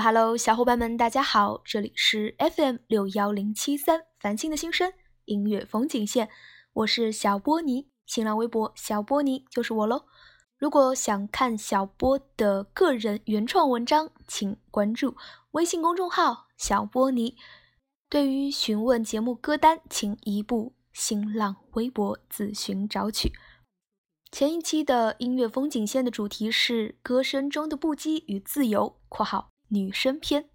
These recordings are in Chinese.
Hello 小伙伴们，大家好，这里是 FM 六幺零七三繁星的新声音乐风景线，我是小波尼，新浪微博小波尼就是我喽。如果想看小波的个人原创文章，请关注微信公众号小波尼。对于询问节目歌单，请移步新浪微博自寻找取。前一期的音乐风景线的主题是歌声中的不羁与自由（括号）。女生篇，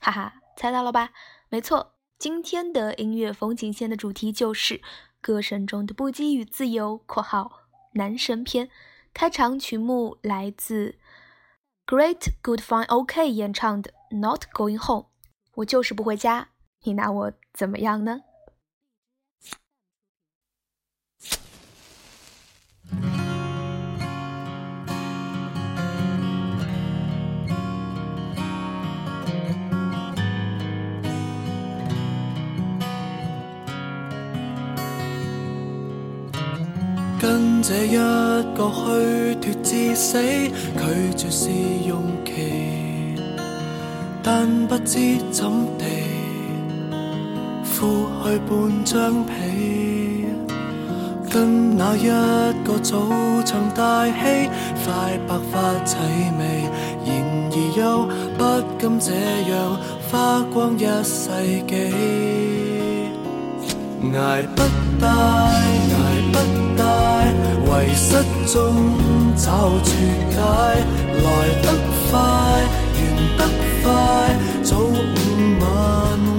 哈哈，猜到了吧？没错，今天的音乐风景线的主题就是歌声中的不羁与自由（括号男生篇）。开场曲目来自 Great Good Fine OK 演唱的《Not Going Home》，我就是不回家，你拿我怎么样呢？跟这一个虚脱至死，拒绝试用期，但不知怎地敷去半张被，跟那一个早场大戏，快白发齐眉，然而又不甘这样花光一世纪，挨不不大，遗失中找绝解，来得快，完得快，早午晚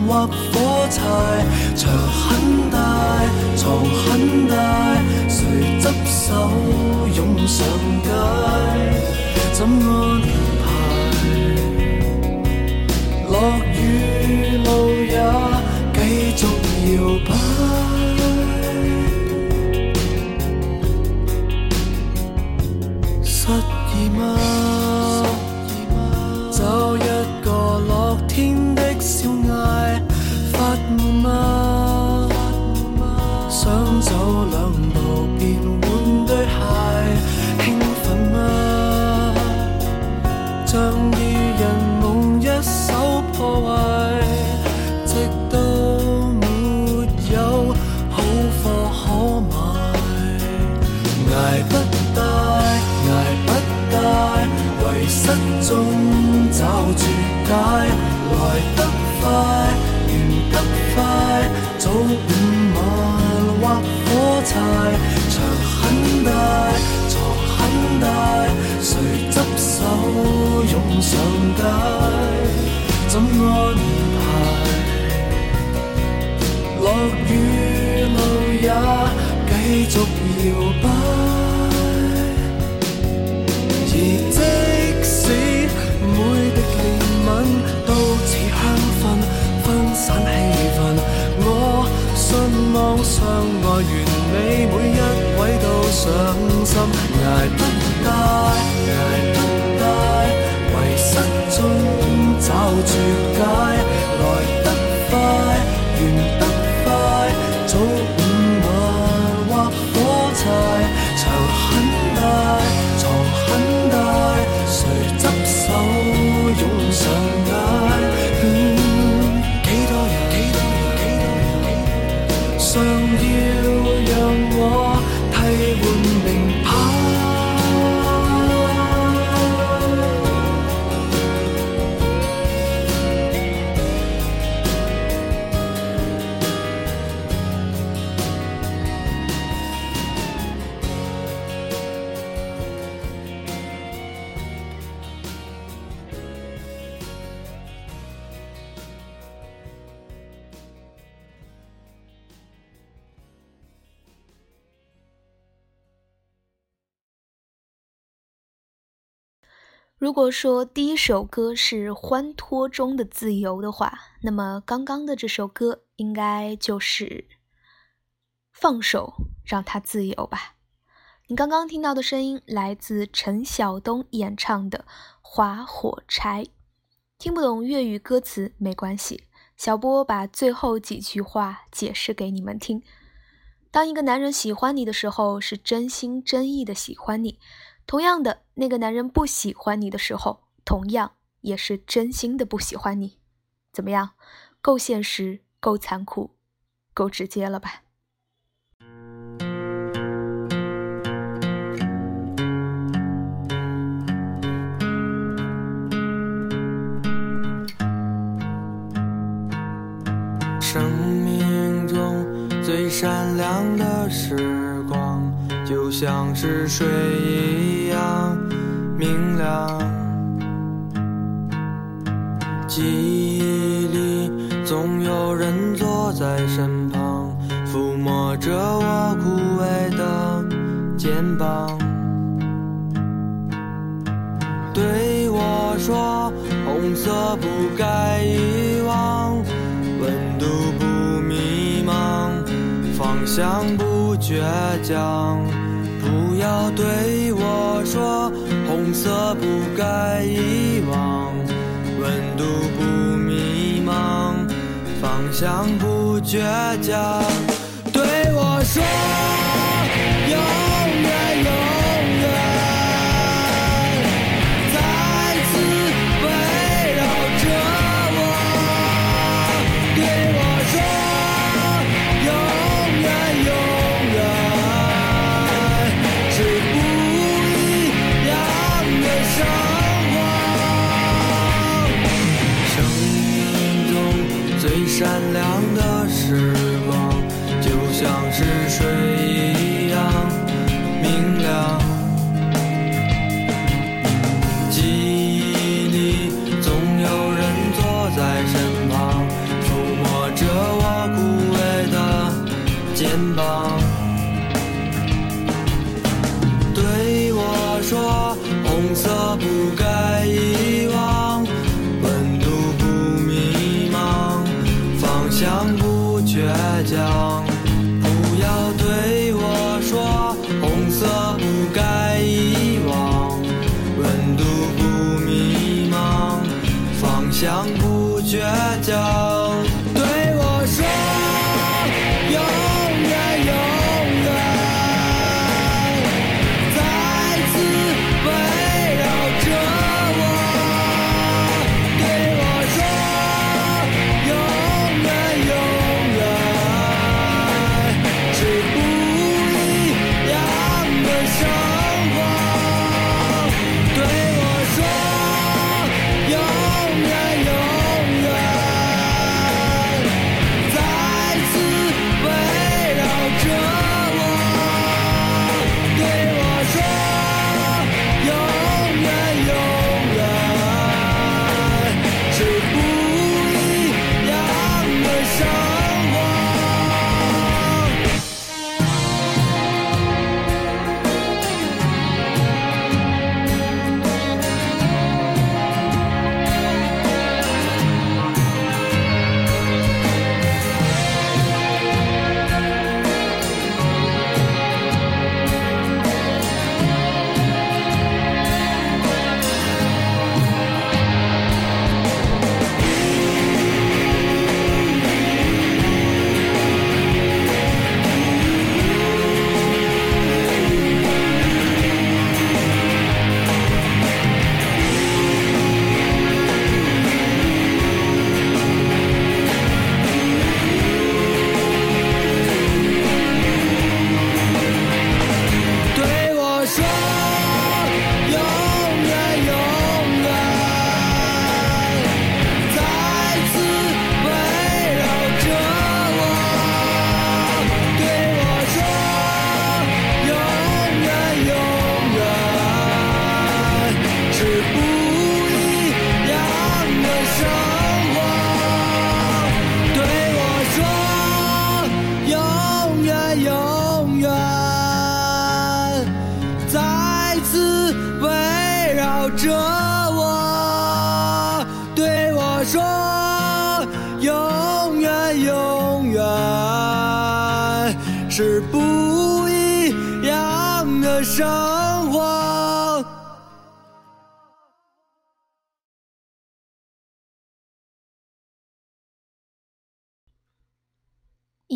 划火柴，墙很大，床很大，谁执手涌？上街，怎安排？落雨路也继续摇摆。解，來得快，完得快，早午晚或火柴，牆很大，床很大，誰執手湧上街，怎安排？落雨路也繼續搖擺。如果说第一首歌是欢脱中的自由的话，那么刚刚的这首歌应该就是放手，让它自由吧。你刚刚听到的声音来自陈晓东演唱的《划火柴》，听不懂粤语歌词没关系，小波把最后几句话解释给你们听。当一个男人喜欢你的时候，是真心真意的喜欢你。同样的，那个男人不喜欢你的时候，同样也是真心的不喜欢你。怎么样？够现实，够残酷，够直接了吧？生命中最闪亮的时光，就像是水明亮。记忆里总有人坐在身旁，抚摸着我枯萎的肩膀，对我说：“红色不该遗忘。”温度不迷茫，方向不倔强。要对我说红色不该遗忘，温度不迷茫，方向不倔强。对我说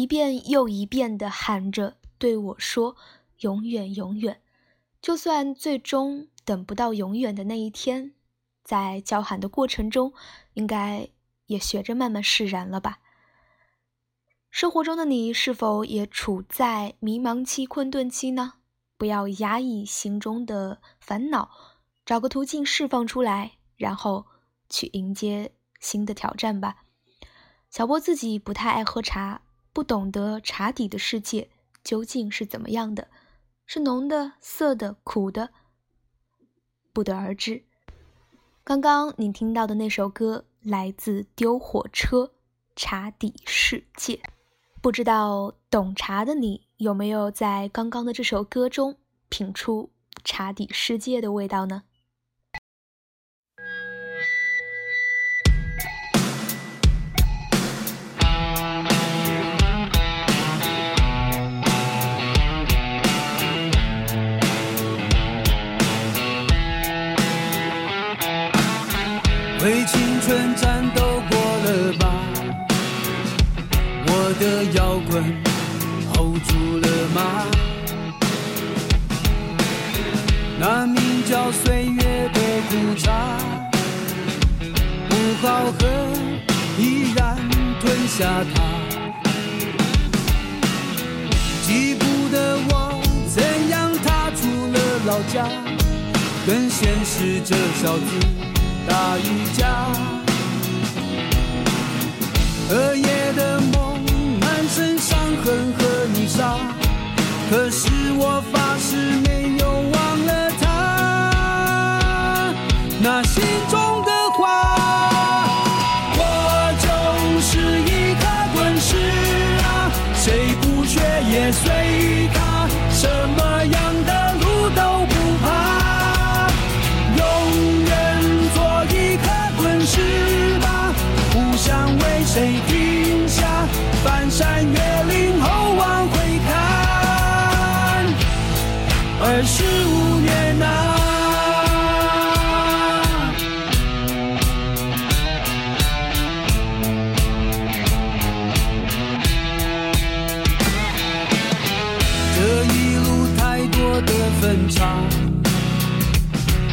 一遍又一遍地喊着对我说“永远，永远”，就算最终等不到永远的那一天，在叫喊的过程中，应该也学着慢慢释然了吧。生活中的你是否也处在迷茫期、困顿期呢？不要压抑心中的烦恼，找个途径释放出来，然后去迎接新的挑战吧。小波自己不太爱喝茶，不懂得茶底的世界究竟是怎么样的，是浓的、涩的、苦的，不得而知。刚刚你听到的那首歌来自丢火车《茶底世界》，不知道懂茶的你有没有在刚刚的这首歌中品出茶底世界的味道呢？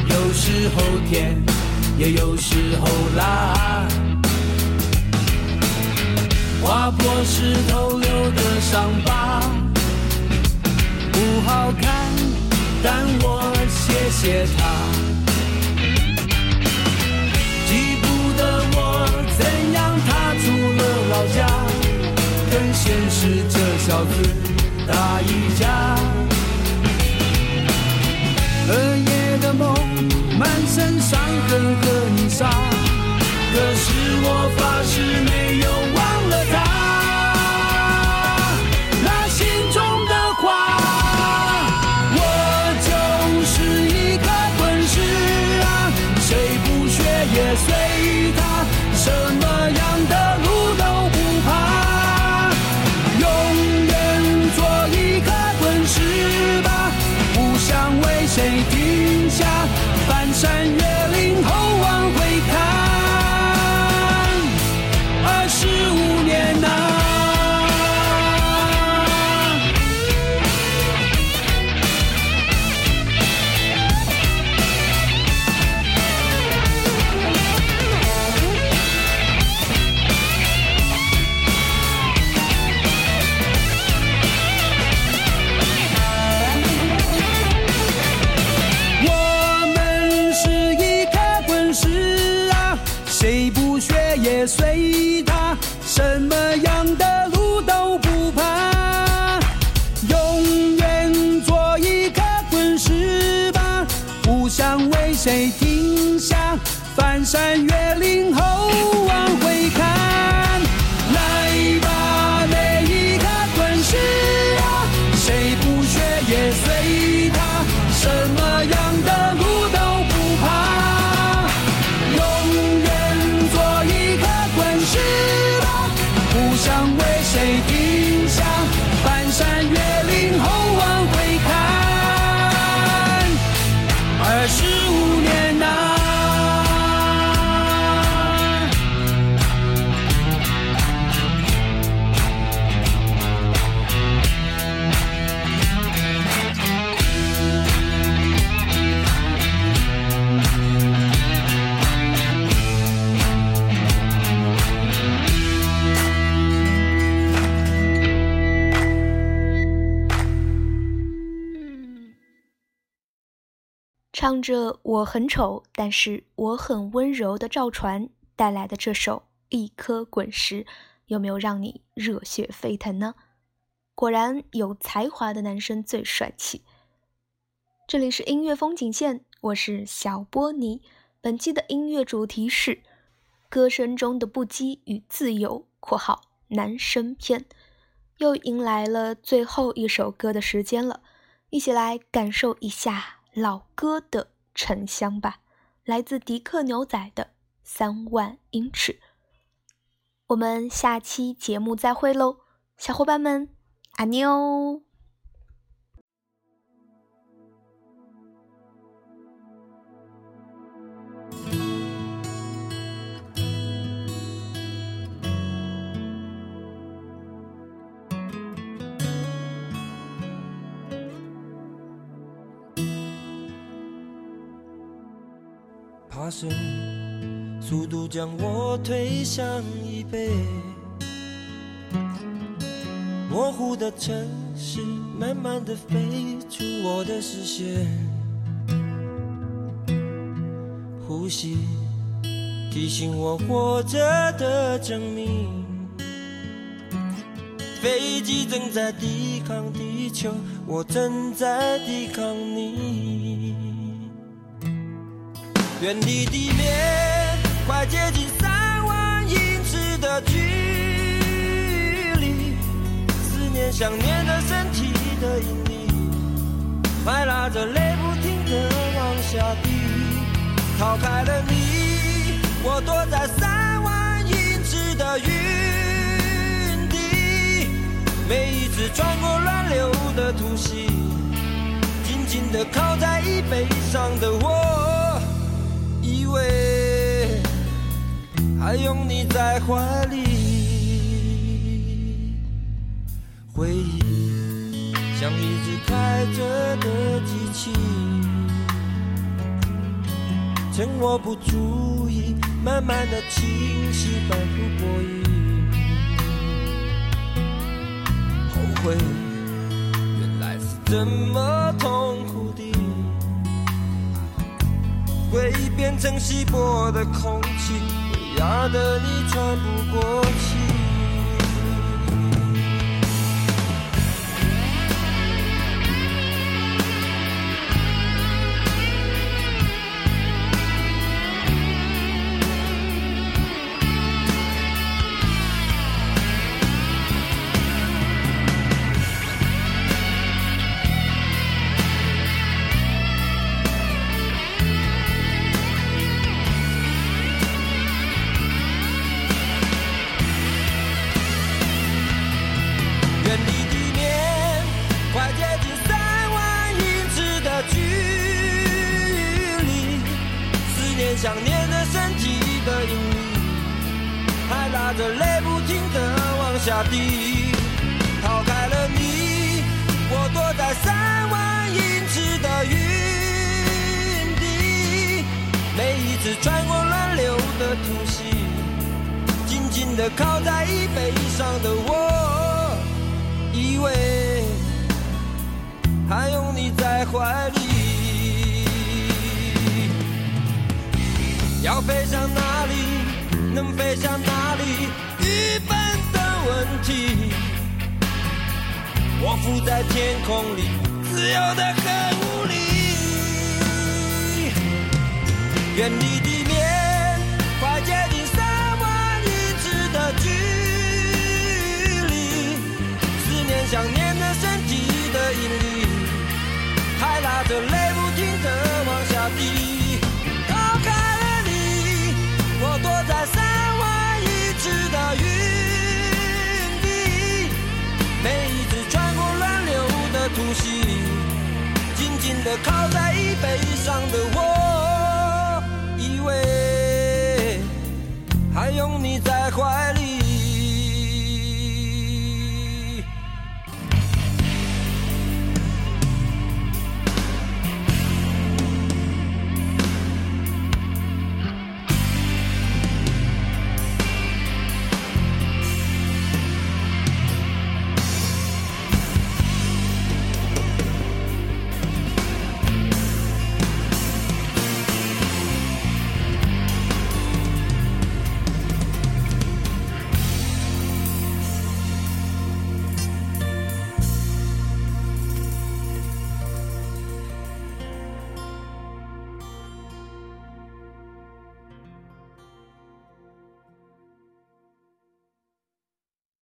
有时候甜，也有时候辣。划破石头留的伤疤，不好看，但我谢谢他。记不得我怎样踏出了老家，跟现实这小子打一架。昨夜的梦，满身伤痕和泥沙，可是我发誓没有忘唱着“我很丑，但是我很温柔”的赵传带来的这首《一颗滚石》，有没有让你热血沸腾呢？果然，有才华的男生最帅气。这里是音乐风景线，我是小波尼。本期的音乐主题是歌声中的不羁与自由（括号男生篇）。又迎来了最后一首歌的时间了，一起来感受一下老歌的沉香吧。来自迪克牛仔的《三万英尺》。我们下期节目再会喽，小伙伴们，阿妞。爬升，速度将我推向椅背。模糊的城市，慢慢的飞出我的视线。呼吸，提醒我活着的证明。飞机正在抵抗地球，我正在抵抗你。远离地面，快接近三万英尺的距离。思念想念的身体的引力，快拉着泪不停地往下滴。逃开了你，我躲在三万英尺的云底。每一次穿过乱流的突袭，紧紧地靠在椅背上的我。以为还拥你在怀里，回忆像一只开着的机器，趁我不注意，慢慢的清晰，反复过瘾。后悔，原来是这么痛回忆变成稀薄的空气，压得你喘不过气。想念的身体的引力，还拉着泪不停的往下滴。逃开了你，我躲在三万英尺的云底。每一次穿过乱流的突袭，紧紧地靠在椅背上的我。以为还拥你在怀里，要飞向哪里，能飞向哪里，愚笨的问题。我浮在天空里，自由的很无力。远离地面，快接近三万英尺的距离。思念想念的身体的引力，还拉着泪的靠在椅背上的我以为还拥你在怀里。